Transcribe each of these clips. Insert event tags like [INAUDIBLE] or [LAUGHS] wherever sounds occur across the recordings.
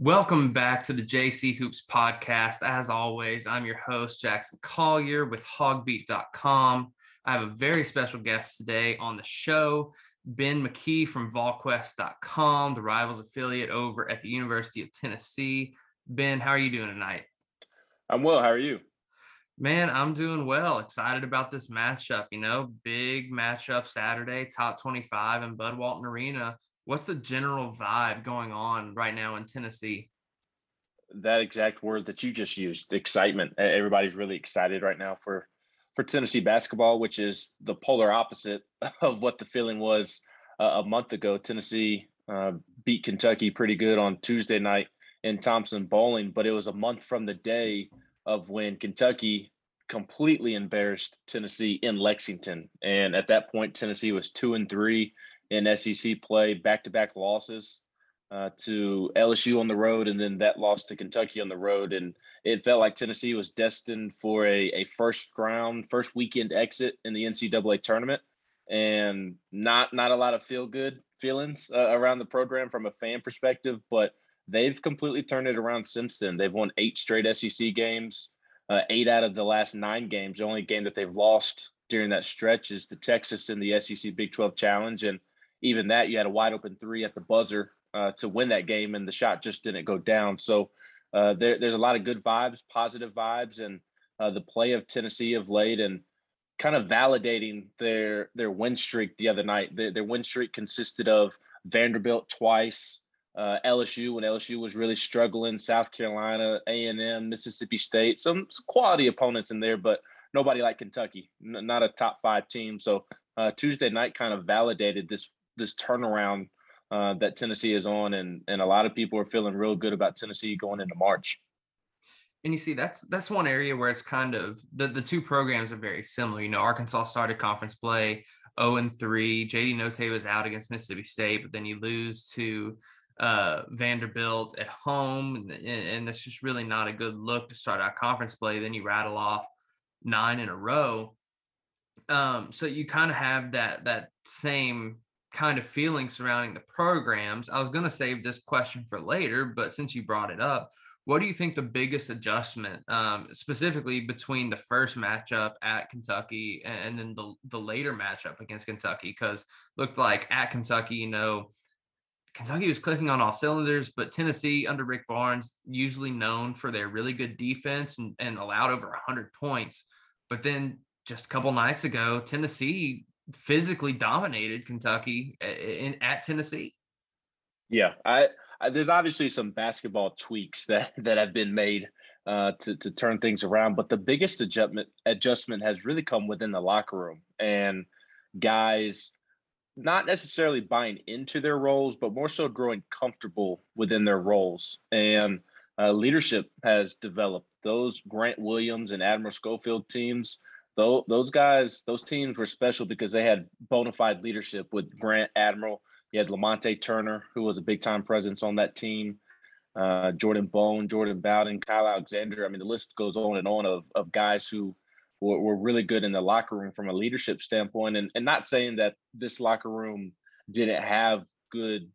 Welcome back to the JC Hoops podcast. As always, I'm your host, Jackson Collier with hogbeat.com. I have a very special guest today on the show, Ben McKee from VolQuest.com, the Rivals affiliate over at the University of Tennessee. Ben, how are you doing tonight? I'm well. How are you? Man, I'm doing well. Excited about this matchup. You know, big matchup Saturday, top 25 in Bud Walton Arena what's the general vibe going on right now in Tennessee? That exact word that you just used, excitement. Everybody's really excited right now for for Tennessee basketball, which is the polar opposite [LAUGHS] of what the feeling was uh, a month ago. Tennessee uh, beat Kentucky pretty good on Tuesday night in Thompson-Boling, but it was a month from the day of when Kentucky completely embarrassed Tennessee in Lexington. And at that point, Tennessee was two and three in SEC play, back to back losses uh, to LSU on the road, and then that loss to Kentucky on the road. And it felt like Tennessee was destined for a, a first round, first weekend exit in the NCAA tournament. And not not a lot of feel good feelings uh, around the program from a fan perspective, but they've completely turned it around since then. They've won eight straight SEC games, uh, eight out of the last nine games. The only game that they've lost during that stretch is the Texas in the SEC Big 12 Challenge, and even that, you had a wide open three at the buzzer uh, to win that game, and the shot just didn't go down. So uh, there, there's a lot of good vibes, positive vibes, and uh, the play of Tennessee of late, and kind of validating their their win streak the other night. Their, their win streak consisted of Vanderbilt twice, uh, LSU when LSU was really struggling, South Carolina, A and M, Mississippi State, some, quality opponents in there, but nobody like Kentucky, N- not a top five team. So uh, Tuesday night kind of validated this this turnaround uh, that Tennessee is on, and and a lot of people are feeling real good about Tennessee going into March. And you see, that's that's one area where it's kind of the the two programs are very similar. You know, Arkansas started conference play 0 and 3. JD Notae was out against Mississippi State, but then you lose to uh, Vanderbilt at home, and, and it's just really not a good look to start out conference play. Then you rattle off nine in a row. Um, so you kind of have that that same kind of feeling surrounding the programs. I was going to save this question for later, but since you brought it up, what do you think the biggest adjustment, um, specifically between the first matchup at Kentucky and, then the, the later matchup against Kentucky? Because looked like at Kentucky, you know, Kentucky was clicking on all cylinders, but Tennessee under Rick Barnes, usually known for their really good defense and, and allowed over 100 points. But then just a couple nights ago, Tennessee physically dominated Kentucky in, at Tennessee. Yeah, I, I, there's obviously some basketball tweaks that that have been made uh, to to turn things around, but the biggest adjustment adjustment has really come within the locker room and guys not necessarily buying into their roles, but more so growing comfortable within their roles and uh, leadership has developed. Those Grant Williams and Admiral Schofield teams those, those guys, those teams were special because they had bona fide leadership with Grant Admiral. You had Lamonte Turner, who was a big time presence on that team. Uh, Jordan Bone, Jordan Bowden, Kyle Alexander. I mean, the list goes on and on of, of guys who were, were really good in the locker room from a leadership standpoint. And, and not saying that this locker room didn't have good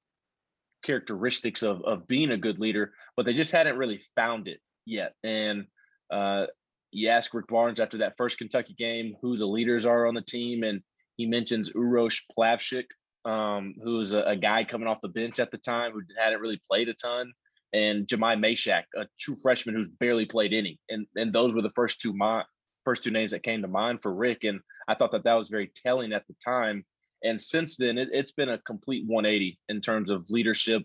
characteristics of, of being a good leader, but they just hadn't really found it yet. And uh, you ask Rick Barnes after that first Kentucky game who the leaders are on the team, and he mentions Uros Plavsic, um, who was a, a, guy coming off the bench at the time who hadn't really played a ton, and Jahmai Mashack, a true freshman who's barely played any, and and those were the first two my first two names that came to mind for Rick, and I thought that that was very telling at the time. And since then, it, has been a complete 180 in terms of leadership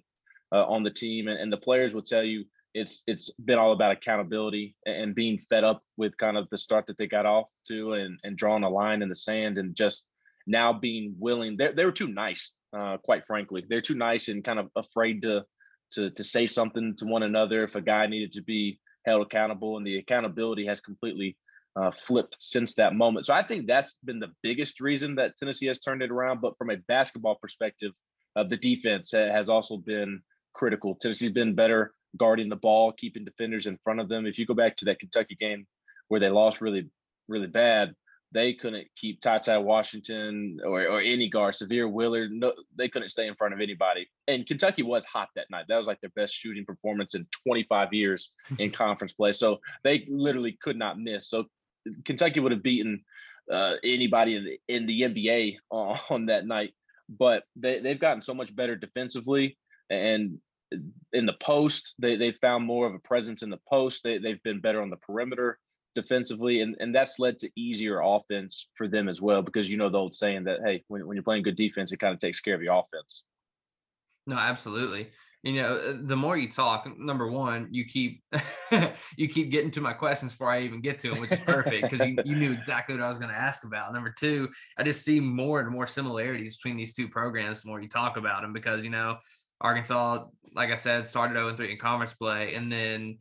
uh, on the team, and, and the players will tell you it's it's been all about accountability and being fed up with kind of the start that they got off to and and drawing a line in the sand and just now being willing they they were too nice uh, quite frankly. They're too nice and kind of afraid to to to say something to one another if a guy needed to be held accountable and the accountability has completely uh, flipped since that moment. So i think that's been the biggest reason that tennessee has turned it around but from a basketball perspective uh, the defense has also been critical. Tennessee's been better guarding the ball, keeping defenders in front of them. If you go back to that Kentucky game where they lost really, really bad, they couldn't keep Ty Ty Washington or, or any guard, Sahvir Wheeler. No, they couldn't stay in front of anybody. And Kentucky was hot that night. That was like their best shooting performance in 25 years [LAUGHS] in conference play. So they literally could not miss. So Kentucky would have beaten uh, anybody in the, in the NBA on, [LAUGHS] on that night. But they, they've gotten so much better defensively and in the post, they, they found more of a presence in the post. They, they've been better on the perimeter defensively, and, and that's led to easier offense for them as well. Because you know the old saying that hey, when, when you're playing good defense, it kind of takes care of your offense. No, absolutely. You know, uh, the more you talk, number one, you keep [LAUGHS] you keep getting to my questions before I even get to them, which is perfect because you, you knew exactly what I was going to ask about. Number two, I just see more and more similarities between these two programs the more you talk about them because you know Arkansas, like I said, started 0 3 in conference play, and then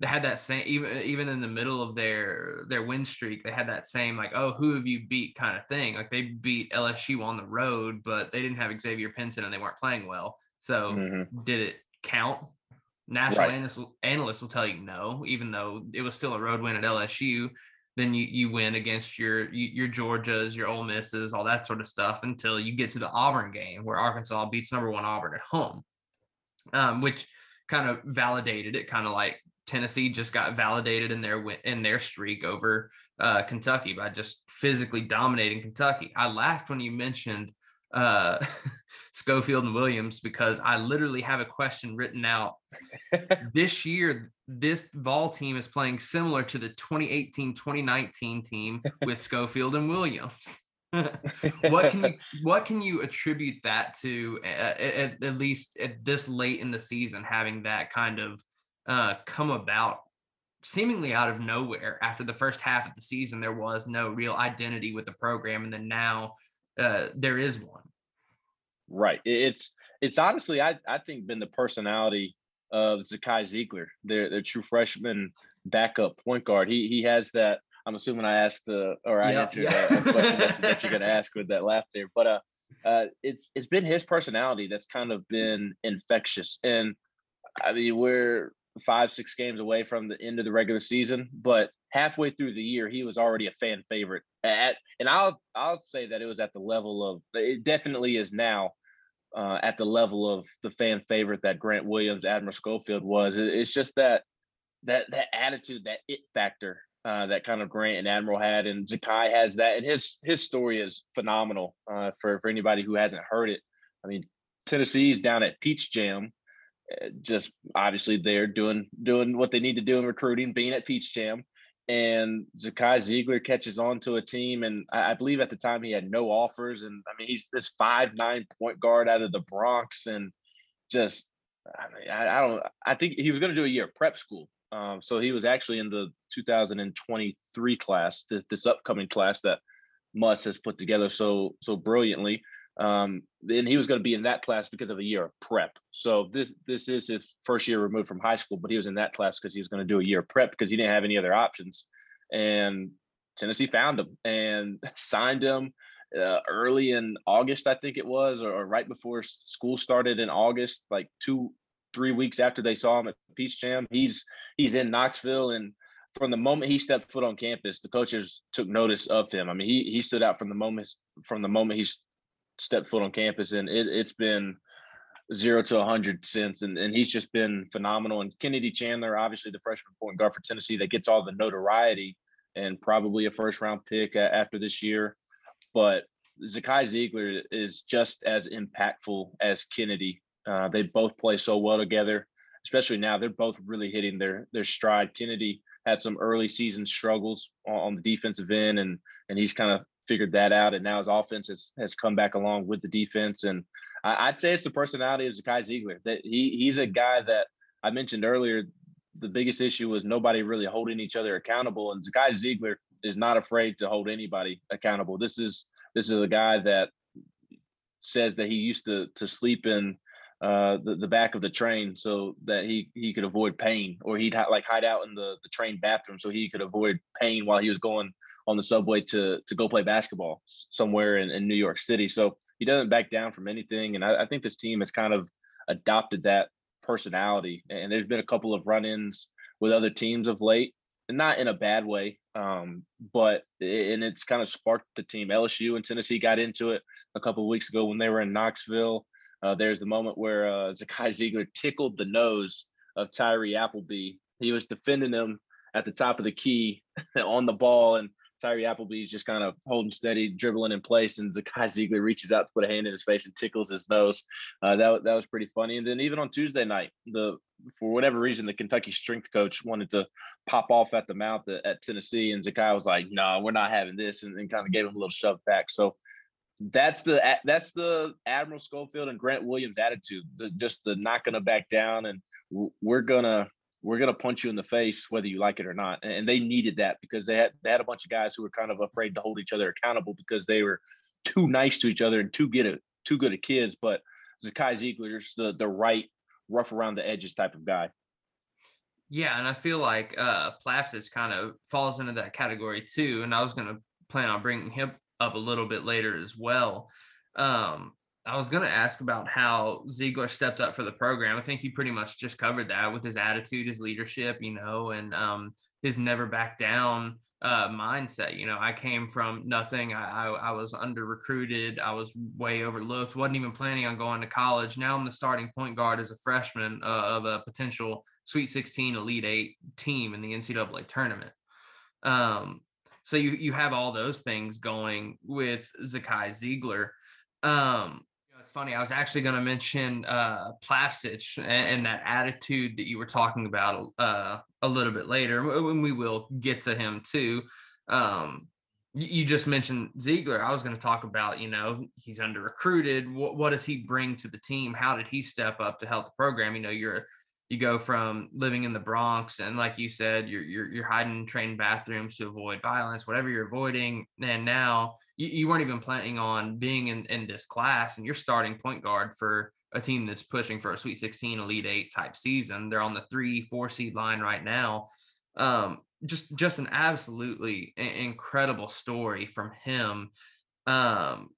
they had that same even even in the middle of their their win streak they had that same like oh who have you beat? kind of thing. Like they beat lsu on the road but they didn't have xavier pinson and they weren't playing well. So mm-hmm. did it count? National right. analysts, analysts will tell you no even though it was still a road win at lsu then you you win against your your georgias your Ole misses all that sort of stuff until you get to the auburn game where arkansas beats number one auburn at home um, which kind of validated it kind of like Tennessee just got validated in their in their streak over uh, Kentucky by just physically dominating Kentucky. I laughed when you mentioned uh, [LAUGHS] Schofield and Williams because I literally have a question written out. [LAUGHS] this year, this Vol team is playing similar to the 2018-2019 team with [LAUGHS] Schofield and Williams. [LAUGHS] what can you what can you attribute that to at, at, at least at this late in the season having that kind of uh, come about seemingly out of nowhere after the first half of the season there was no real identity with the program and then now uh, there is one right it's it's honestly i i think been the personality of zakai zeigler their, their true freshman backup point guard he he has that i'm assuming i asked the or i answered yeah. a question that you're going [LAUGHS] to ask with that laugh there but uh uh it's it's been his personality that's kind of been infectious and i mean we're five, six games away from the end of the regular season, but halfway through the year, he was already a fan favorite. At and I'll I'll say that it was at the level of it definitely is now uh, at the level of the fan favorite that Grant Williams, Admiral Schofield was. it's just that that that attitude, that it factor uh, that kind of Grant and Admiral had, and Zakai has that, and his his story is phenomenal uh, for for anybody who hasn't heard it. I mean, Tennessee's down at Peach Jam just obviously they're doing doing what they need to do in recruiting, being at Peach Jam. And Zakai Zeigler catches on to a team, and I, believe at the time he had no offers. And I mean, he's this five nine point guard out of the Bronx, and just I mean, I, I don't. I think he was going to do a year of prep school. Um, so he was actually in the 2023 class, this, this upcoming class that Muss has put together so so brilliantly. Um, and he was going to be in that class because of a year of prep. So this this is his first year removed from high school, but he was in that class because he was going to do a year of prep because he didn't have any other options. And Tennessee found him and [LAUGHS] signed him uh, early in August, I think it was, or, or, right before school started in August, like two, three weeks after they saw him at Peach Jam. He's he's in Knoxville, and from the moment he stepped foot on campus, the coaches took notice of him. I mean, he he stood out from the moment from the moment he stepped foot on campus, and it, it's been zero to 100 since. And, and he's just been phenomenal. And Kennedy Chandler, obviously the freshman point guard for Tennessee, that gets all the notoriety and probably a first round pick after this year. But Zakai Zeigler is just as impactful as Kennedy. Uh, they both play so well together, especially now. They're both really hitting their their stride. Kennedy had some early season struggles on, on the defensive end, and and he's kind of figured that out, and now his offense has, has come back along with the defense. And I, would say it's the personality of Zakai Zeigler That he he's a guy that I mentioned earlier. The biggest issue was nobody really holding each other accountable, and Zakai Zeigler is not afraid to hold anybody accountable. This is this is a guy that says that he used to to sleep in uh, the, the back of the train so that he he could avoid pain or he'd ha- like hide out in the, the train bathroom so he could avoid pain while he was going on the subway to to go play basketball somewhere in, in New York City. So he doesn't back down from anything, and I, I think this team has kind of adopted that personality. And there's been a couple of run-ins with other teams of late, not in a bad way, um, but and it's kind of sparked the team. LSU and Tennessee got into it a couple weeks ago when they were in Knoxville. Uh, there's the moment where uh, [LAUGHS] Zakai Zeigler tickled the nose of Tyree Appleby. He was defending him at the top of the key [LAUGHS] on the ball, and Tyree Appleby's just kind of holding steady, dribbling in place, and Zakai Zeigler reaches out to put a hand in his face and tickles his nose. Uh, that that was pretty funny. And then even on Tuesday night, the for whatever reason, the Kentucky strength coach wanted to pop off at the mouth at, at Tennessee, and Zakai was like, "No, we're not having this," and, and kind of gave him a little shove back. So that's the that's the Admiral Schofield and Grant Williams attitude. The, just the not going to back down, and we're gonna we're gonna punch you in the face whether you like it or not. And they needed that because they had they had a bunch of guys who were kind of afraid to hold each other accountable because they were too nice to each other and too good at too good at kids. But Zakai Zeigler's the the right rough around the edges type of guy. Yeah, and I feel like uh Plavsic kind of falls into that category too. And I was gonna plan on bringing him up a little bit later as well. Um, I was going to ask about how Zeigler stepped up for the program. I think he pretty much just covered that with his attitude, his leadership, you know, and um, his never back down uh, mindset. You know, I came from nothing. I, I, I was under recruited. I was way overlooked. wasn't even planning on going to college. Now I'm the starting point guard as a freshman uh, of a potential Sweet 16 Elite Eight team in the NCAA tournament. Um, so you you have all those things going with Zakai Zeigler. Um, you it's funny. I was actually going to mention uh, and, and, that attitude that you were talking about uh, a little bit later, when we will get to him too. Um, you just mentioned Zeigler. I was going to talk about, you know, he's under recruited. What, what does he bring to the team? How did he step up to help the program? You know, you're you go from living in the Bronx and like you said, you're you're, you're hiding in train bathrooms to avoid violence, whatever you're avoiding. And now you, you weren't even planning on being in, in this class and you're starting point guard for a team that's pushing for a Sweet 16 Elite Eight type season. They're on the three, four seed line right now. Um, just just an absolutely incredible story from him. Um,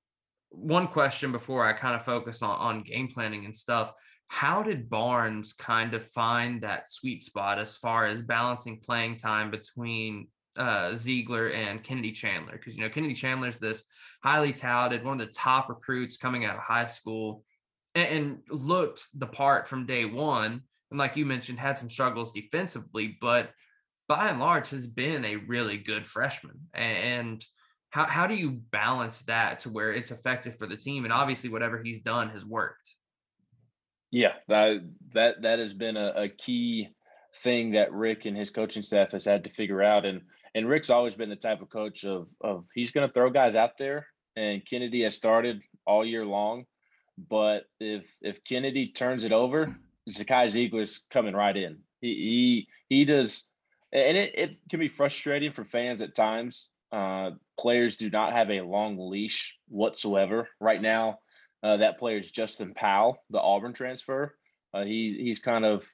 one question before I kind of focus on, on game planning and stuff how did Barnes kind of find that sweet spot as far as balancing playing time between uh, Zeigler and Kennedy Chandler? Because, you know, Kennedy Chandler is this highly touted, one of the top recruits coming out of high school and, and looked the part from day one. And like you mentioned, had some struggles defensively, but by and large has been a really good freshman. And how, how do you balance that to where it's effective for the team? And obviously, whatever he's done has worked. Yeah, that that that has been a, a key thing that Rick and his coaching staff has had to figure out. And and Rick's always been the type of coach of of he's going to throw guys out there. And Kennedy has started all year long, but if if Kennedy turns it over, Zakai Zeigler's coming right in. He he, he does, and it, it can be frustrating for fans at times. Uh, players do not have a long leash whatsoever right now. Uh, that player is Justin Powell, the Auburn transfer. Uh, he he's kind of,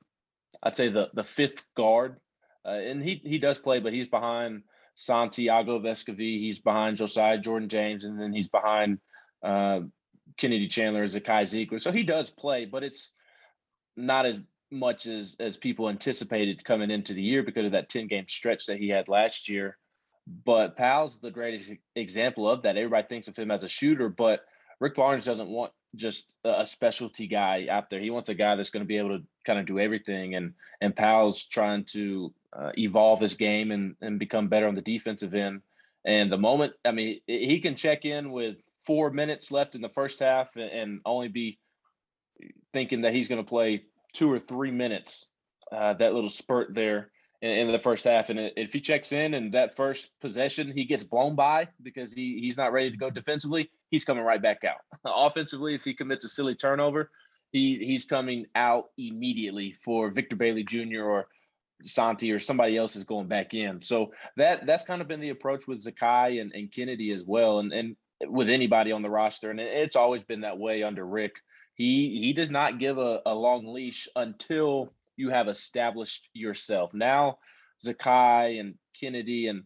I'd say the the fifth guard, uh, and he he does play, but he's behind Santiago Vescovi. He's behind Josiah Jordan James, and then he's behind uh, Kennedy Chandler as Zakai Zeigler. So he does play, but it's not as much as as people anticipated coming into the year because of that 10 game stretch that he had last year. But Powell's the greatest example of that. Everybody thinks of him as a shooter, but Rick Barnes doesn't want just a specialty guy out there. He wants a guy that's going to be able to kind of do everything. And and Powell's trying to uh, evolve his game and and become better on the defensive end. And the moment, I mean, he can check in with four minutes left in the first half and, and only be thinking that he's going to play two or three minutes. Uh, that little spurt there in, in, the first half, and if he checks in and that first possession he gets blown by because he he's not ready to go defensively, he's coming right back out. [LAUGHS] Offensively, if he commits a silly turnover, he he's coming out immediately for Victor Bailey Jr. or Santi or somebody else is going back in. So that that's kind of been the approach with Zakai and, and Kennedy as well, and and with anybody on the roster, and it's always been that way under Rick. He he does not give a, a long leash until you have established yourself. Now Zakai and Kennedy and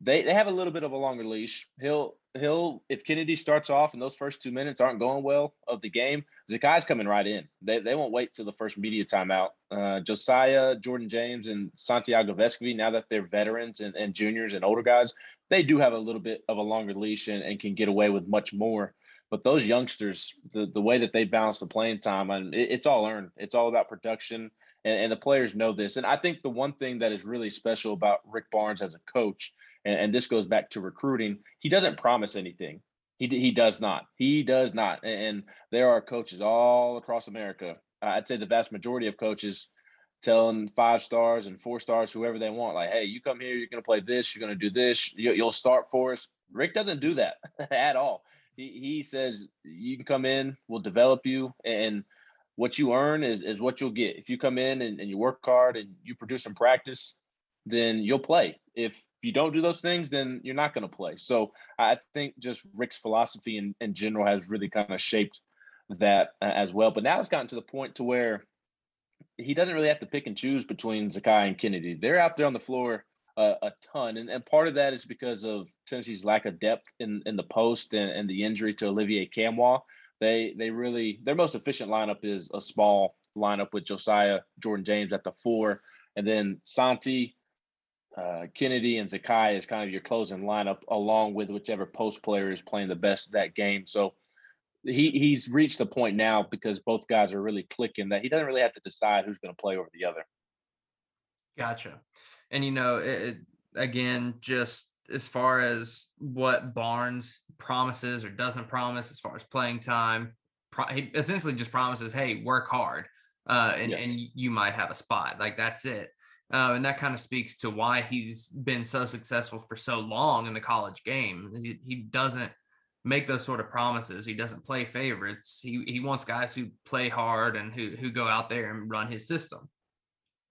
they, they have a little bit of a longer leash. He'll he'll if Kennedy starts off and those first two minutes aren't going well of the game, Zakai's coming right in. They, they won't wait till the first media timeout. Uh, Josiah, Jordan James, and Santiago Vescovi, now that they're veterans and, and juniors and older guys, they do have a little bit of a longer leash and, and can get away with much more. But those youngsters, the, the way that they balance the playing time, and it, it's all earned. It's all about production, and, and the players know this. And I think the one thing that is really special about Rick Barnes as a coach and, and this goes back to recruiting. He doesn't promise anything. He he does not. He does not. And there are coaches all across America. I'd say the vast majority of coaches telling five stars and four stars, whoever they want, like, hey, you come here, you're going to play this, you're going to do this, you, will start for us. Rick doesn't do that [LAUGHS] at all. He, he says, you can come in, we'll develop you, and what you earn is, is what you'll get. If you come in and, and you work hard and you produce in practice, then you'll play. If you don't do those things, then you're not going to play. So I think just Rick's philosophy in, in general has really kind of shaped that uh, as well. But now it's gotten to the point to where he doesn't really have to pick and choose between Zakai and Kennedy. They're out there on the floor uh, a ton. And, and part of that is because of Tennessee's lack of depth in, in the post and, and the injury to Olivier Nkamhoua. They they really their most efficient lineup is a small lineup with Josiah Jordan James at the four, and then Santi, uh, Kennedy and Zakai is kind of your closing lineup, along with whichever post player is playing the best that game. So he he's reached the point now because both guys are really clicking that he doesn't really have to decide who's going to play over the other. Gotcha. And you know, it, again, just as far as what Barnes promises or doesn't promise as far as playing time, pro- he essentially just promises, "Hey, work hard, uh, and yes. and you might have a spot." Like that's it. Uh, and that kind of speaks to why he's been so successful for so long in the college game. He, he doesn't make those sort of promises. He doesn't play favorites. He he wants guys who play hard and who who go out there and run his system.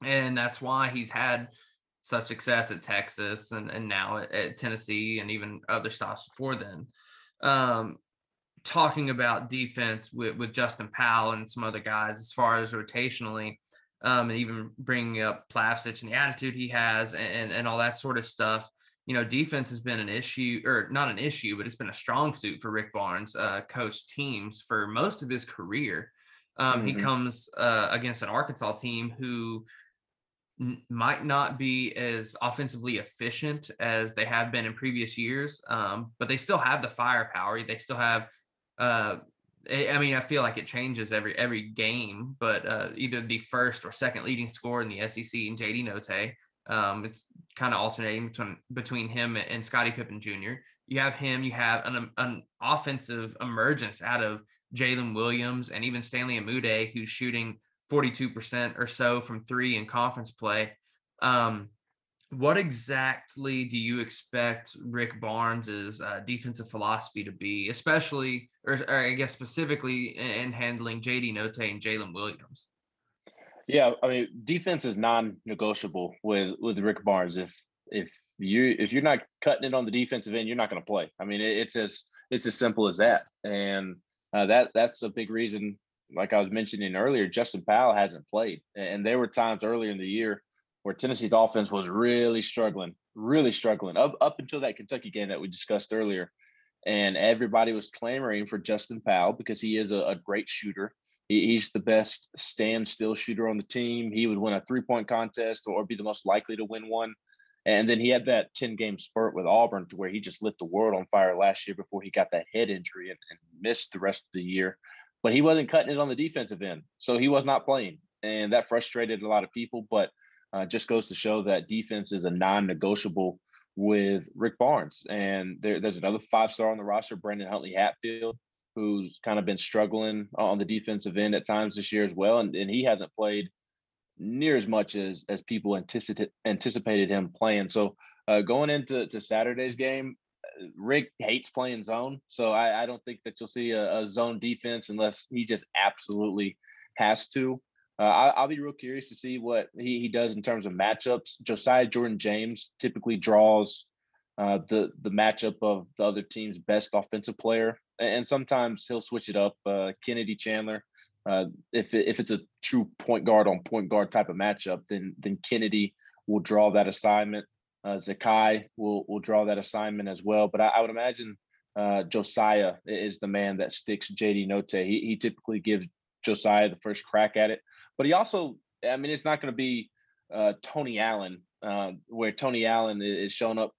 And that's why he's had such success at Texas and, and now at, at Tennessee and even other stops before then. Um, talking about defense with, with Justin Powell and some other guys as far as rotationally, um, and even bringing up Plavsic and the attitude he has and, and all that sort of stuff. You know, defense has been an issue, or not an issue, but it's been a strong suit for Rick Barnes, uh, coach teams for most of his career. Um, mm-hmm. He comes uh, against an Arkansas team who n- might not be as offensively efficient as they have been in previous years, um, but they still have the firepower. They still have uh, I mean, I feel like it changes every every game, but uh, either the first or second leading scorer in the SEC and JD Notae. Um, it's kind of alternating between between him and Scottie Pippen Jr. You have him. You have an an offensive emergence out of Jalen Williams and even Stanley Umude, who's shooting 42% or so from three in conference play. Um, what exactly do you expect Rick Barnes's uh, defensive philosophy to be, especially, or, or I guess specifically in, in handling JD Notae and Jalen Williams? Yeah, I mean, defense is non-negotiable with with Rick Barnes. If if you if you're not cutting it on the defensive end, you're not going to play. I mean, it, it's as it's as simple as that, and uh, that that's a big reason. Like I was mentioning earlier, Justin Powell hasn't played, and there were times earlier in the year where Tennessee's offense was really struggling, really struggling up up until that Kentucky game that we discussed earlier. And everybody was clamoring for Justin Powell because he is a, a great shooter. He, he's the best standstill shooter on the team. He would win a three point contest or be the most likely to win one. And then he had that 10 game spurt with Auburn to where he just lit the world on fire last year before he got that head injury and, and missed the rest of the year. But he wasn't cutting it on the defensive end. So he was not playing. And that frustrated a lot of people. But uh, just goes to show that defense is a non-negotiable with Rick Barnes. And there, there's another five-star on the roster, Brandon Huntley Hatfield, who's kind of been struggling on the defensive end at times this year as well, and, and he hasn't played near as much as as people anticipated anticipated him playing. So uh, going into to Saturday's game, uh, Rick hates playing zone, so I, I don't think that you'll see a, a, zone defense unless he just absolutely has to. Uh, I, will be real curious to see what he, he does in terms of matchups. Josiah Jordan James typically draws uh, the the matchup of the other team's best offensive player, and sometimes he'll switch it up. Uh, Kennedy Chandler, uh, if if it's a true point guard on point guard type of matchup, then then Kennedy will draw that assignment. Uh, Zakai will will draw that assignment as well. But I, I would imagine uh, Josiah is the man that sticks JD Notae. He, he typically gives Josiah the first crack at it, but he also, I mean, it's not going to be uh, Tony Allen, uh, where Tony Allen is showing up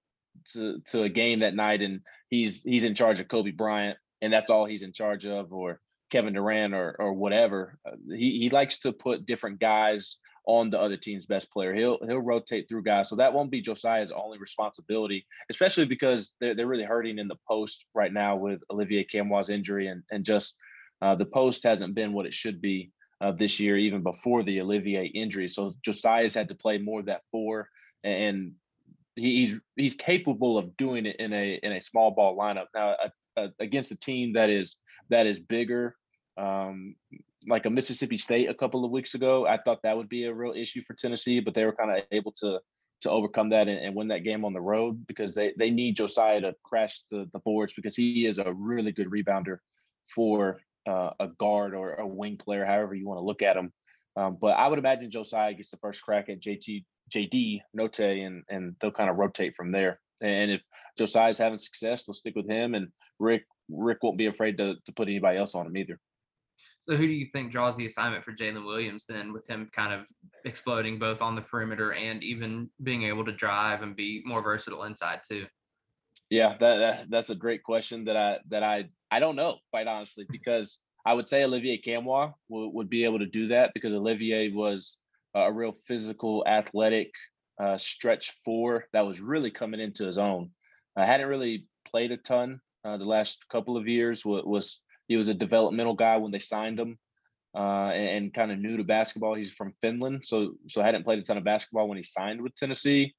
to, to a game that night and he's he's in charge of Kobe Bryant and that's all he's in charge of, or Kevin Durant or or whatever. Uh, he he likes to put different guys on the other team's best player. He'll he'll rotate through guys, so that won't be Josiah's only responsibility, especially because they're they're really hurting in the post right now with Olivier Nkamhoua's injury and and just uh, the post hasn't been what it should be uh, this year, even before the Olivier injury. So Josiah's had to play more of that four, and he's he's capable of doing it in a in a small ball lineup. Now against a team that is that is bigger um, like a Mississippi State a couple of weeks ago. I thought that would be a real issue for Tennessee, but they were kind of able to to overcome that and, and, win that game on the road because they they need Josiah to crash the the boards because he is a really good rebounder for uh, a guard or a wing player, however you want to look at him. Um, but I would imagine Josiah gets the first crack at JT JD Notae, and and they'll kind of rotate from there. And if Josiah's having success, they'll stick with him. And Rick Rick won't be afraid to to put anybody else on him either. So who do you think draws the assignment for Jalen Williams then, with him kind of exploding both on the perimeter and even being able to drive and be more versatile inside too? Yeah, that, that that's a great question that I that I I don't know quite honestly because I would say Olivier Nkamhoua would, would be able to do that because Olivier was a real physical, athletic uh, stretch four that was really coming into his own. I hadn't really played a ton uh, the last couple of years. Was, was he was a developmental guy when they signed him, uh, and, and kind of new to basketball. He's from Finland, so so hadn't played a ton of basketball when he signed with Tennessee,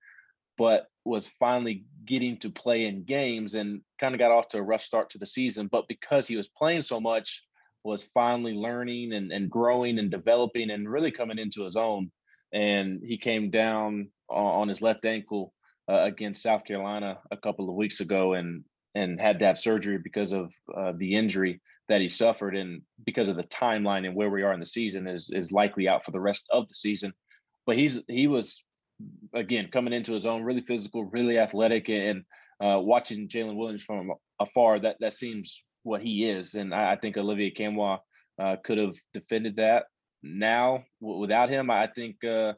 but was finally getting to play in games and kind of got off to a rough start to the season. But because he was playing so much, was finally learning and, and growing and developing and really coming into his own. And he came down on his left ankle uh, against South Carolina a couple of weeks ago and and had to have surgery because of uh, the injury that he suffered and because of the timeline and where we are in the season is is likely out for the rest of the season but he's he was again coming into his own really physical really athletic and uh, watching Jalen Williams from afar that that seems what he is and I, I think Olivier Nkamhoua uh, could have defended that now w- without him I think uh,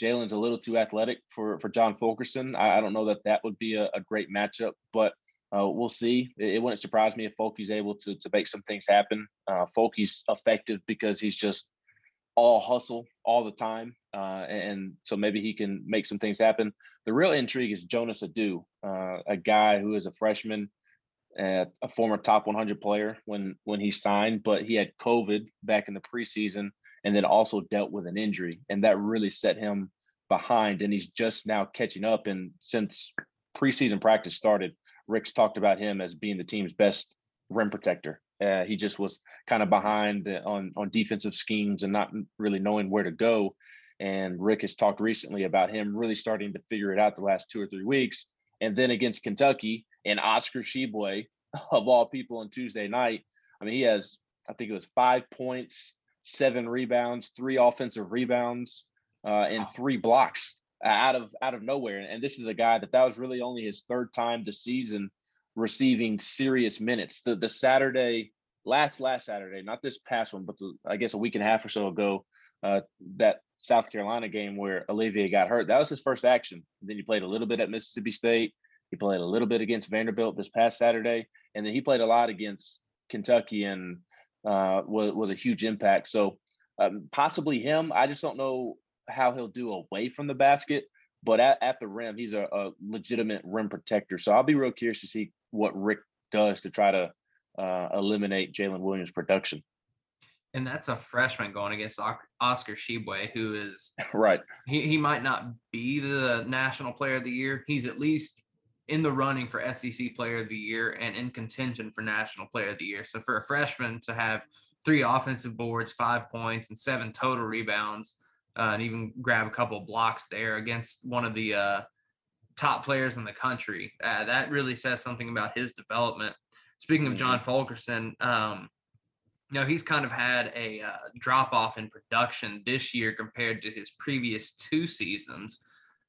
Jalen's a little too athletic for for John Fulkerson I, I don't know that that would be a, a great matchup but uh, we'll see. It, it, wouldn't surprise me if Folky's able to to make some things happen. Uh, Folky's effective because he's just all hustle all the time, uh, and so maybe he can make some things happen. The real intrigue is Jonas Aidoo, uh, a guy who is a freshman, a former top 100 player when when he signed, but he had COVID back in the preseason, and then also dealt with an injury, and that really set him behind. And he's just now catching up. And since preseason practice started Rick's talked about him as being the team's best rim protector. Uh, he just was kind of behind on on defensive schemes and not really knowing where to go. And Rick has talked recently about him really starting to figure it out the last two or three weeks. And then against Kentucky and Oscar Tshiebwe, [LAUGHS] of all people, on Tuesday night, I mean, he has I think it was five points, seven rebounds, three offensive rebounds, uh, and three blocks out of out of nowhere. And this is a guy that that was really only his third time this season receiving serious minutes. The the Saturday last last Saturday, not this past one, but the, I guess a week and a half or so ago, uh, that South Carolina game where Olivier got hurt. That was his first action. then he played a little bit at Mississippi State. He played a little bit against Vanderbilt this past Saturday, and then he played a lot against Kentucky and uh, was was a huge impact. So um, possibly him. I just don't know how he'll do away from the basket, but at, at the rim, he's a, a, legitimate rim protector. So I'll be real curious to see what Rick does to try to uh, eliminate Jalen Williams' production. And that's a freshman going against Oscar Tshiebwe, who is [LAUGHS] right. He, he might not be the national player of the year. He's at least in the running for SEC player of the year and in contention for national player of the year. So for a freshman to have three offensive boards, five points, and seven total rebounds uh, and even grab a couple blocks there against one of the uh, top players in the country. Uh, that really says something about his development. Speaking of John mm-hmm. Fulkerson, um, you know, he's kind of had a uh, drop off in production this year compared to his previous two seasons.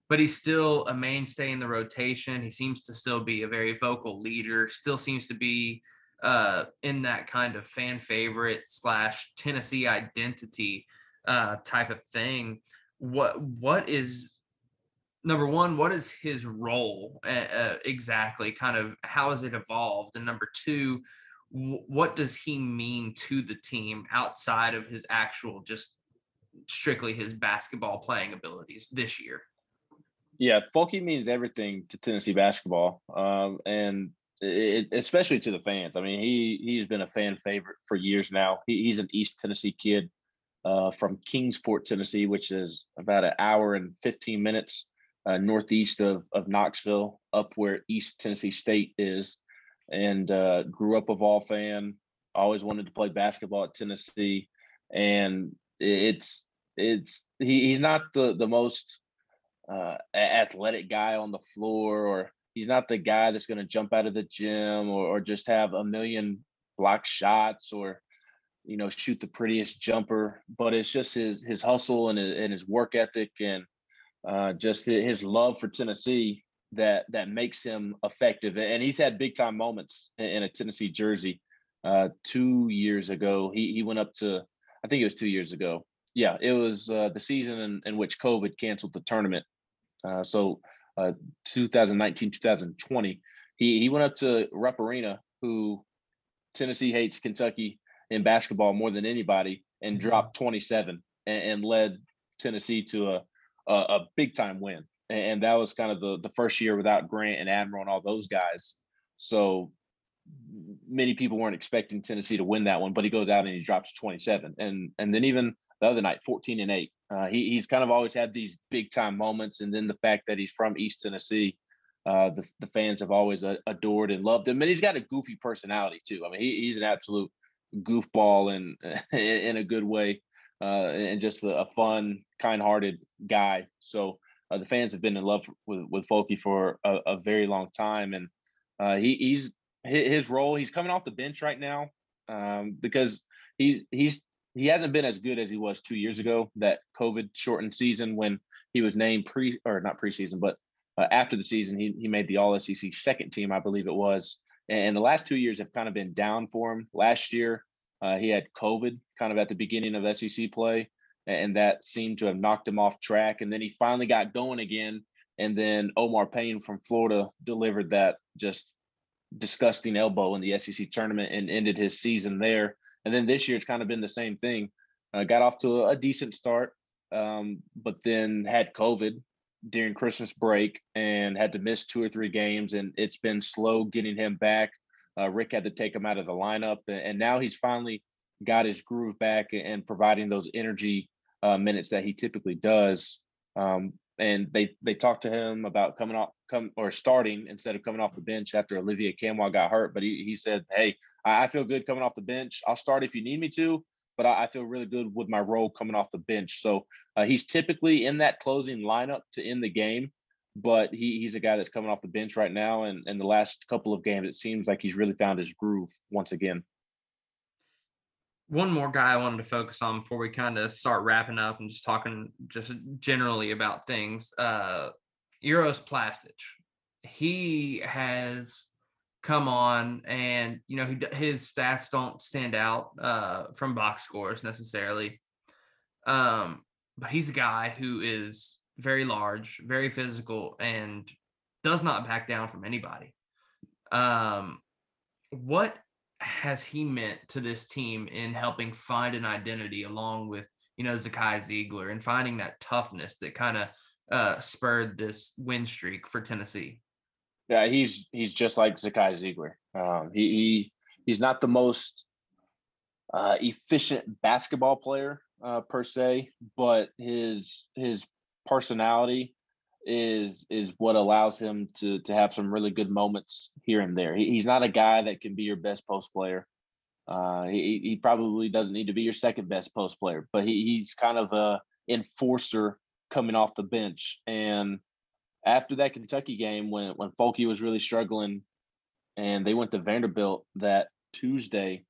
but he's still a mainstay in the rotation. He seems to still be a very vocal leader, still seems to be uh, in that kind of fan favorite slash Tennessee identity uh, type of thing. What what is number one? What is his role uh, exactly? Kind of how has it evolved? And number two, what does he mean to the team outside of his actual just strictly his basketball playing abilities this year? Yeah, Fulky means everything to Tennessee basketball, um, and it, especially to the fans. I mean, he he's been a fan favorite for years now. He, he's an East Tennessee kid uh, from Kingsport, Tennessee, which is about an hour and 15 minutes uh, northeast of, of Knoxville, up where East Tennessee State is. And uh, grew up a Vol fan, always wanted to play basketball at Tennessee. And it's, it's, he, he's not the, the most uh, athletic guy on the floor, or he's not the guy that's going to jump out of the gym or, or just have a million block shots or you know shoot the prettiest jumper but it's just his his hustle and his, and his work ethic and uh, just his love for tennessee that that makes him effective. And he's had big time moments in, a tennessee jersey uh, two years ago. He, he went up to i think it was two years ago. Yeah it was uh, the season in, in which covid canceled the tournament. Uh, so uh, 2019 2020 he, he went up to rupp arena who tennessee hates kentucky in basketball more than anybody and dropped 27 and, and led Tennessee to a, a, a big time win. And, and, that was kind of the, the first year without Grant and Admiral and all those guys. So many people weren't expecting Tennessee to win that one, but he goes out and he drops 27. And and then even the other night, 14 and 8. Uh, he, he's kind of always had these big time moments. And then the fact that he's from East Tennessee, uh, the, the fans have always adored and loved him. And he's got a goofy personality too. I mean, he, he's an absolute goofball and [LAUGHS] in a good way, uh, and just a, fun, kind-hearted guy. So uh, the fans have been in love with with Fulky for a, a very long time, and uh, he, he's his role. He's coming off the bench right now um, because he's he's he hasn't been as good as he was two years ago. That COVID shortened season when he was named pre or not preseason, but uh, after the season, he he made the All SEC second team, I believe it was. And the last two years have kind of been down for him. Last year, uh, he had COVID kind of at the beginning of SEC play, and that seemed to have knocked him off track. And then he finally got going again. And then Omar Payne from Florida delivered that just disgusting elbow in the SEC tournament and ended his season there. And then this year it's kind of been the same thing. Uh, got off to a, decent start, um, but then had COVID during Christmas break and had to miss two or three games. And it's been slow getting him back. Uh, Rick had to take him out of the lineup, and now he's finally got his groove back and providing those energy uh, minutes that he typically does. Um, and they they talked to him about coming off come or starting instead of coming off the bench after Olivier Nkamhoua got hurt. But he he said, "Hey, I, I feel good coming off the bench. I'll start if you need me to." But I, I feel really good with my role coming off the bench. So uh, he's typically in that closing lineup to end the game but he, he's a guy that's coming off the bench right now. And in the last couple of games, it seems like he's really found his groove once again. One more guy I wanted to focus on before we kind of start wrapping up and just talking just generally about things. Uh, Uros Plavsic. He has come on and you know he, his stats don't stand out uh, from box scores necessarily um, but he's a guy who is very large, very physical, and does not back down from anybody. Um, what has he meant to this team in helping find an identity along with you know Zakai Zeigler and finding that toughness that kind of uh, spurred this win streak for Tennessee? Yeah, he's he's just like Zakai Zeigler. Um, he, he he's not the most uh, efficient basketball player uh, per se, but his his personality is is what allows him to to have some really good moments here and there. He, he's not a guy that can be your best post player. Uh, he he probably doesn't need to be your second best post player, but he, he's kind of a enforcer coming off the bench. And after that Kentucky game, when when Folky was really struggling, and they went to Vanderbilt that Tuesday,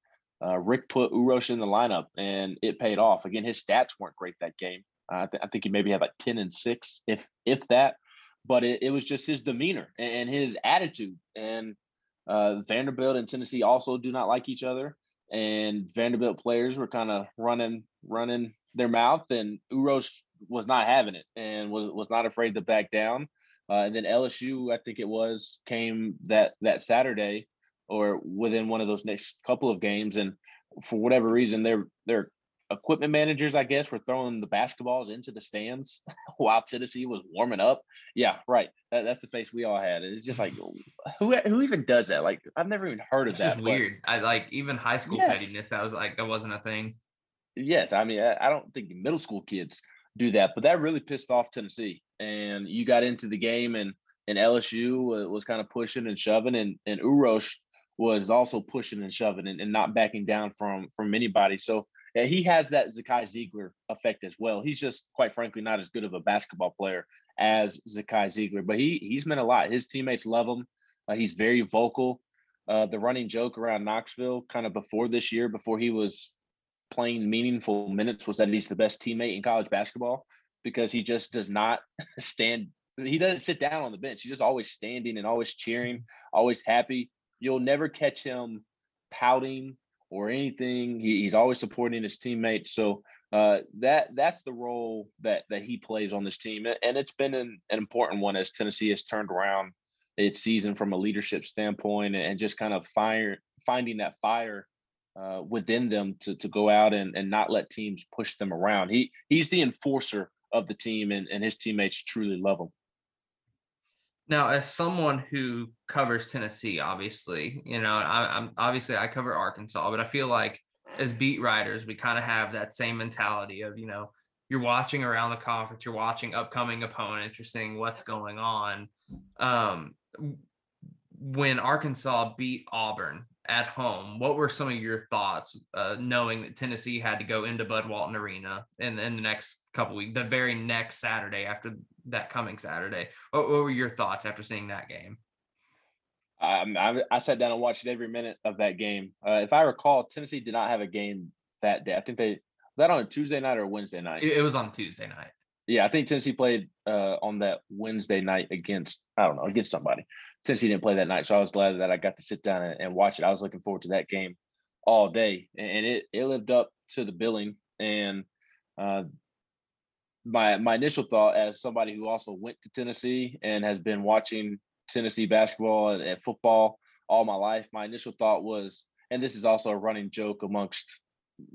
uh, Rick put Uros in the lineup, and it paid off. Again, his stats weren't great that game, I, th- I think he maybe had like 10 and six, if if that. but it, it was just his demeanor and, his attitude. And uh, Vanderbilt and Tennessee also do not like each other. And Vanderbilt players were kind of running running their mouth, and Uros was not having it and was was not afraid to back down. Uh, and then LSU, I think it was, came that that Saturday or within one of those next couple of games, and for whatever reason, their their equipment managers, I guess, were throwing the basketballs into the stands [LAUGHS] while Tennessee was warming up. Yeah, right. That, that's the face we all had. It's just like, [LAUGHS] who who even does that? Like, I've never even heard of it's that. Just weird. I like even high school yes. pettiness. That was like that wasn't a thing. Yes, I mean, I, I don't think middle school kids do that, but that really pissed off Tennessee. And you got into the game, and and LSU was kind of pushing and shoving, and and Uros was also pushing and shoving and, and not backing down from from anybody. So yeah, he has that Zakai Zeigler effect as well. He's just quite frankly not as good of a basketball player as Zakai Zeigler, but he he's meant a lot. His teammates love him. Uh, he's very vocal. Uh, the running joke around Knoxville, kind of before this year, before he was playing meaningful minutes, was that he's the best teammate in college basketball because he just does not [LAUGHS] stand. He doesn't sit down on the bench. He's just always standing and always cheering, always happy. You'll never catch him pouting or anything. He, he's always supporting his teammates. So uh, that that's the role that that he plays on this team, and it's been an, an important one as Tennessee has turned around its season from a leadership standpoint and just kind of fire finding that fire uh, within them to to go out and, and not let teams push them around. He he's the enforcer of the team, and, and his teammates truly love him. Now, as someone who covers Tennessee, obviously, you know, I, am obviously I cover Arkansas, but I feel like as beat writers, we kind of have that same mentality of, you know, you're watching around the conference, you're watching upcoming opponents, you're seeing what's going on. Um, when Arkansas beat Auburn at home, what were some of your thoughts, uh, knowing that Tennessee had to go into Bud Walton Arena in, in the next couple weeks, the very next Saturday after that coming Saturday. What, what were your thoughts after seeing that game? Um, I, I sat down and watched every minute of that game. Uh, if I recall, Tennessee did not have a game that day. I think they was that on a Tuesday night or Wednesday night. It, it was on Tuesday night. Yeah, I think Tennessee played uh, on that Wednesday night against I don't know against somebody. Tennessee didn't play that night, so I was glad that I got to sit down and, and watch it. I was looking forward to that game all day, and it it lived up to the billing. And uh, my my initial thought as somebody who also went to Tennessee and has been watching Tennessee basketball and, and, football all my life, my initial thought was, and this is also a running joke amongst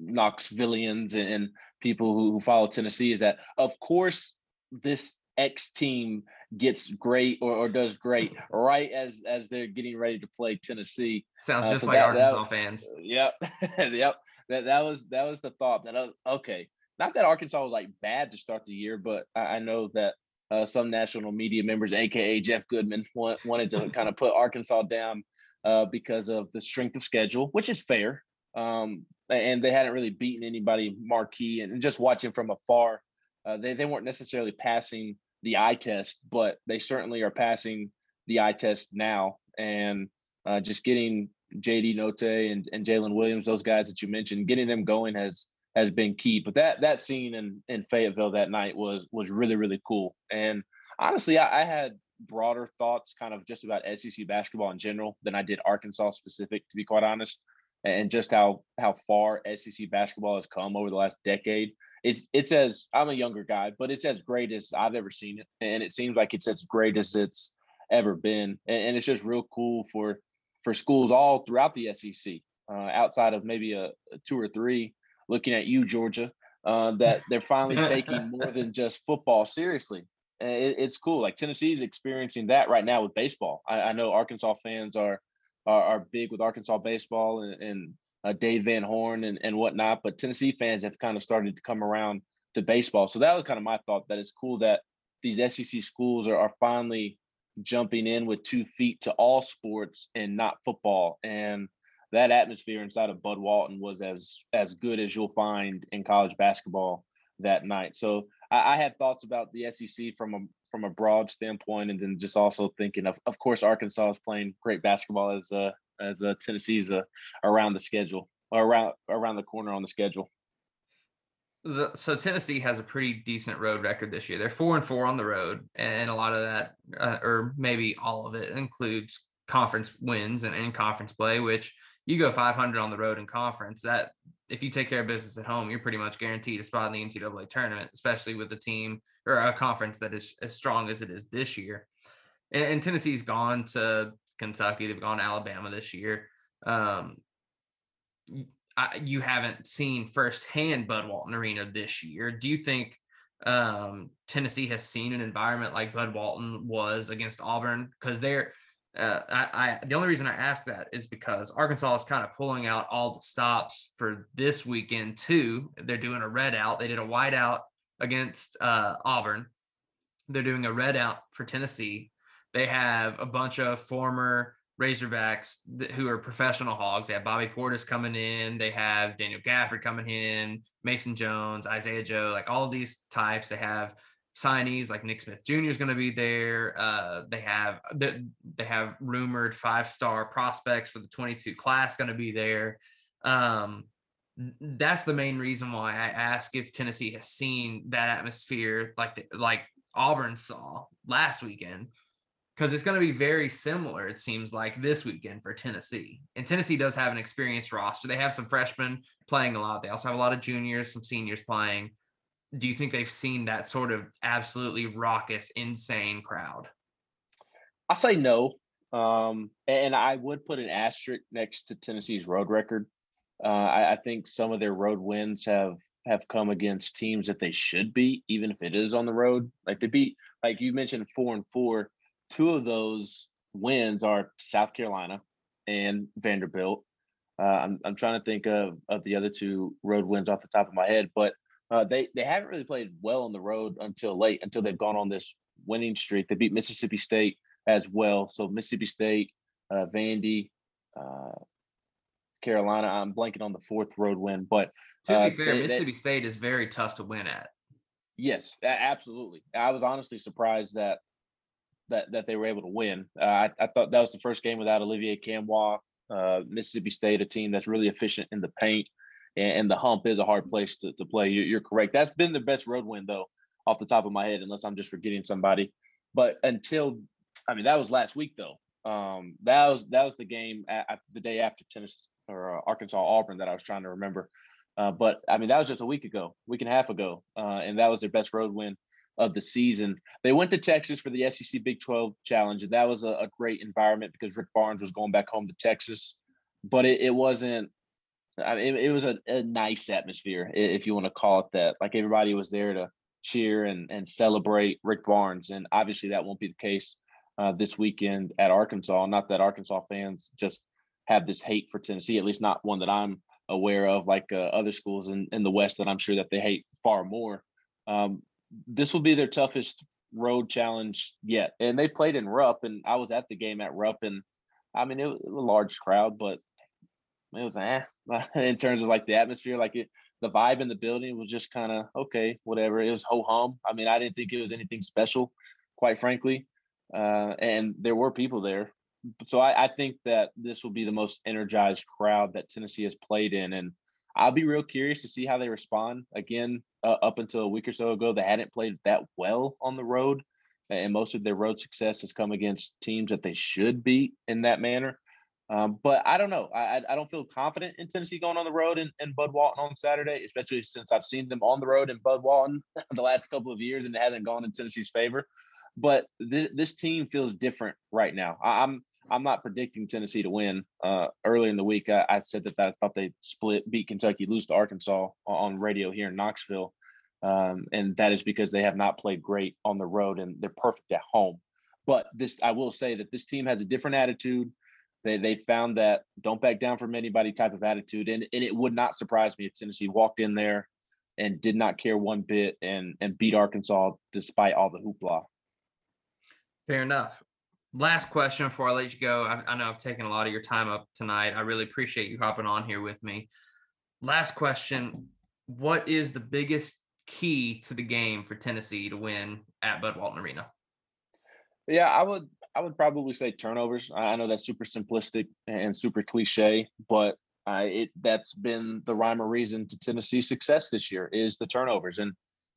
Knoxvillians and, and people who, who follow Tennessee, is that of course this X team gets great or, or does great right as as they're getting ready to play Tennessee. Sounds uh, just so like that, Arkansas that, fans. Yep, [LAUGHS] yep. That that was that was the thought that uh, okay, not that Arkansas was like bad to start the year, but I, I know that uh, some national media members, aka Jeff Goodman, want, wanted to kind of put Arkansas down uh, because of the strength of schedule, which is fair. Um, and they hadn't really beaten anybody marquee, and just watching from afar, uh, they they weren't necessarily passing the eye test, but they certainly are passing the eye test now, and uh, just getting JD Notae and, and Jaylin Williams, those guys that you mentioned, getting them going has has been key. But that that scene in in Fayetteville that night was was really really cool. And honestly, I, I had broader thoughts, kind of just about SEC basketball in general, than I did Arkansas specific, to be quite honest. And just how how far SEC basketball has come over the last decade. It's it's as I'm a younger guy, but it's as great as I've ever seen it, and it seems like it's as great as it's ever been. And, and it's just real cool for for schools all throughout the SEC, uh, outside of maybe a, a two or three looking at you, Georgia, uh, that they're finally taking [LAUGHS] more than just football seriously. It, it's cool. Like Tennessee's experiencing that right now with baseball. I, I know Arkansas fans are, are, are big with Arkansas baseball and, and uh, Dave Van Horn and, and whatnot, but Tennessee fans have kind of started to come around to baseball. So that was kind of my thought. That it's cool that these SEC schools are, are finally jumping in with two feet to all sports and not football. And that atmosphere inside of Bud Walton was as as good as you'll find in college basketball that night. So I, I had thoughts about the SEC from a from a broad standpoint, and then just also thinking of, of course, Arkansas is playing great basketball as uh, as Tennessee's uh, around the schedule, or around around the corner on the schedule. the, so Tennessee has a pretty decent road record this year. They're four and four on the road, and a lot of that, uh, or maybe all of it, includes conference wins and in conference play. Which you go 500 on the road in conference. That if you take care of business at home, you're pretty much guaranteed a spot in the NCAA tournament, especially with a team or a conference that is as strong as it is this year. And, and Tennessee's gone to Kentucky. They've gone to Alabama this year. Um, I, you haven't seen firsthand Bud Walton Arena this year. Do you think um, Tennessee has seen an environment like Bud Walton was against Auburn? Because they're uh, I, I, the only reason I ask that is because Arkansas is kind of pulling out all the stops for this weekend too. They're doing a red out. They did a white out against uh, Auburn. They're doing a red out for Tennessee. They have a bunch of former Razorbacks who are professional hogs. They have Bobby Portis coming in. They have Daniel Gafford coming in, Mason Jones, Isaiah Joe, like all these types. They have signees like Nick Smith Jr. is going to be there. Uh, they have they, they have rumored five star prospects for the 22 class going to be there. Um, that's the main reason why I ask if Tennessee has seen that atmosphere like the, like Auburn saw last weekend because it's going to be very similar, it seems like, this weekend for Tennessee. And Tennessee does have an experienced roster. They have some freshmen playing a lot. They also have a lot of juniors, some seniors playing. Do you think they've seen that sort of absolutely raucous, insane crowd? I say no. Um, and I would put an asterisk next to Tennessee's road record. Uh, I, I think some of their road wins have have come against teams that they should beat, even if it is on the road. Like they beat, like you mentioned, four and four two of those wins are South Carolina and Vanderbilt. Uh, I'm I'm trying to think of of the other two road wins off the top of my head, but uh, they they haven't really played well on the road until late until they've gone on this winning streak. They beat Mississippi State as well. So Mississippi State, uh, Vandy, uh, Carolina. I'm blanking on the fourth road win, but to be uh, fair, they, Mississippi State is very tough to win at. Yes, absolutely. I was honestly surprised that that that they were able to win. Uh, I, I thought that was the first game without Olivier Nkamhoua. Uh, Mississippi State, a team that's really efficient in the paint, and, the hump is a hard place to, to play. You, you're correct. That's been the best road win though, off the top of my head, unless I'm just forgetting somebody. But until, I mean, that was last week though. Um, that was that was the game at, the day after Tennessee or uh, Arkansas Auburn that I was trying to remember. Uh, but I mean, that was just a week ago, week and a half ago, uh, and that was their best road win of the season. They went to Texas for the SEC Big 12 Challenge, and that was a, a great environment because Rick Barnes was going back home to Texas. But it, it wasn't. I mean, it, it was a, a, nice atmosphere, if you want to call it that. Like everybody was there to cheer and and celebrate Rick Barnes, and obviously that won't be the case uh, this weekend at Arkansas. Not that Arkansas fans just have this hate for Tennessee, at least not one that I'm aware of, like uh, other schools in, in the West that I'm sure that they hate far more. Um, this will be their toughest road challenge yet. And they played in Rupp, and I was at the game at Rupp, and I mean it was a large crowd, but it was eh [LAUGHS] in terms of like the atmosphere, like it, the vibe in the building was just kind of okay, whatever. It was ho hum. I mean, I didn't think it was anything special, quite frankly. Uh, and there were people there, so I, I think that this will be the most energized crowd that Tennessee has played in, and I'll be real curious to see how they respond. Again, uh, up until a week or so ago, they hadn't played that well on the road, and most of their road success has come against teams that they should beat in that manner. Um, but I don't know. I, I don't feel confident in Tennessee going on the road and, and Bud Walton on Saturday, especially since I've seen them on the road in Bud Walton [LAUGHS] the last couple of years and it hasn't gone in Tennessee's favor. But this, this team feels different right now. I, I'm I'm not predicting Tennessee to win. Uh, early in the week, I, I said that, that I thought they split, beat Kentucky, lose to Arkansas on radio here in Knoxville, um, and that is because they have not played great on the road and they're perfect at home. But this, I will say that this team has a different attitude. They they found that don't back down from anybody type of attitude, and and it would not surprise me if Tennessee walked in there and did not care one bit and and beat Arkansas despite all the hoopla. Fair enough last question before I let you go. I, I, know I've taken a lot of your time up tonight. I really appreciate you hopping on here with me. Last question What is the biggest key to the game for Tennessee to win at Bud Walton Arena? Yeah, I would I would probably say turnovers. I know that's super simplistic and super cliche, but it that's been the rhyme or reason to Tennessee's success this year is the turnovers. And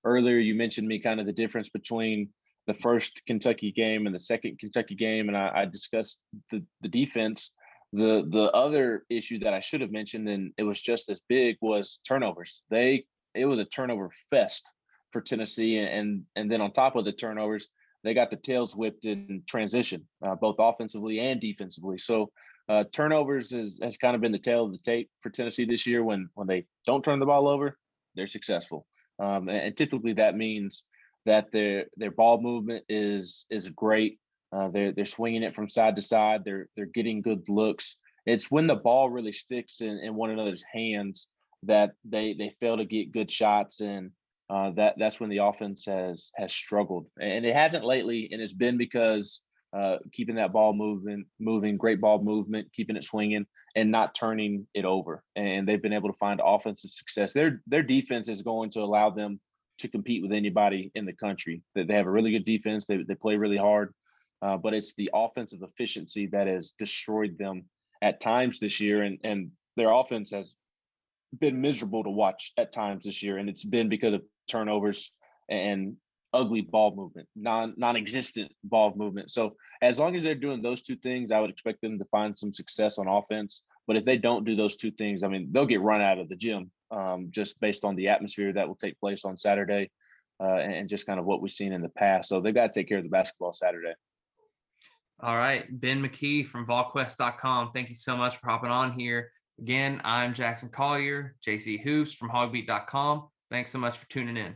earlier you mentioned me kind of the difference between the first Kentucky game and the second Kentucky game, and I, I discussed the the defense. The the other issue that I should have mentioned, and it was just as big, was turnovers. They it was a turnover fest for Tennessee, and and then on top of the turnovers, they got the tails whipped in transition, uh, both offensively and defensively. So uh, turnovers is, has kind of been the tale of the tape for Tennessee this year. When when they don't turn the ball over, they're successful, um, and, and, typically that means that their their ball movement is is great. Uh, they're they're swinging it from side to side. They're they're getting good looks. It's when the ball really sticks in, in one another's hands that they they fail to get good shots and uh, that that's when the offense has has struggled, and it hasn't lately, and it's been because uh, keeping that ball moving, moving, great ball movement, keeping it swinging, and not turning it over. And they've been able to find offensive success. Their their defense is going to allow them to compete with anybody in the country. That they have a really good defense. They they play really hard, uh, but it's the offensive efficiency that has destroyed them at times this year, and and their offense has been miserable to watch at times this year, and it's been because of turnovers and ugly ball movement, non non-existent ball movement. So as long as they're doing those two things, I would expect them to find some success on offense. But if they don't do those two things, I mean, they'll get run out of the gym um, just based on the atmosphere that will take place on Saturday uh, and just kind of what we've seen in the past. So they've got to take care of the basketball Saturday. All right, Ben McKee from VolQuest.com. Thank you so much for hopping on here. Again, I'm Jackson Collier, JC Hoops from Hogbeat.com. Thanks so much for tuning in.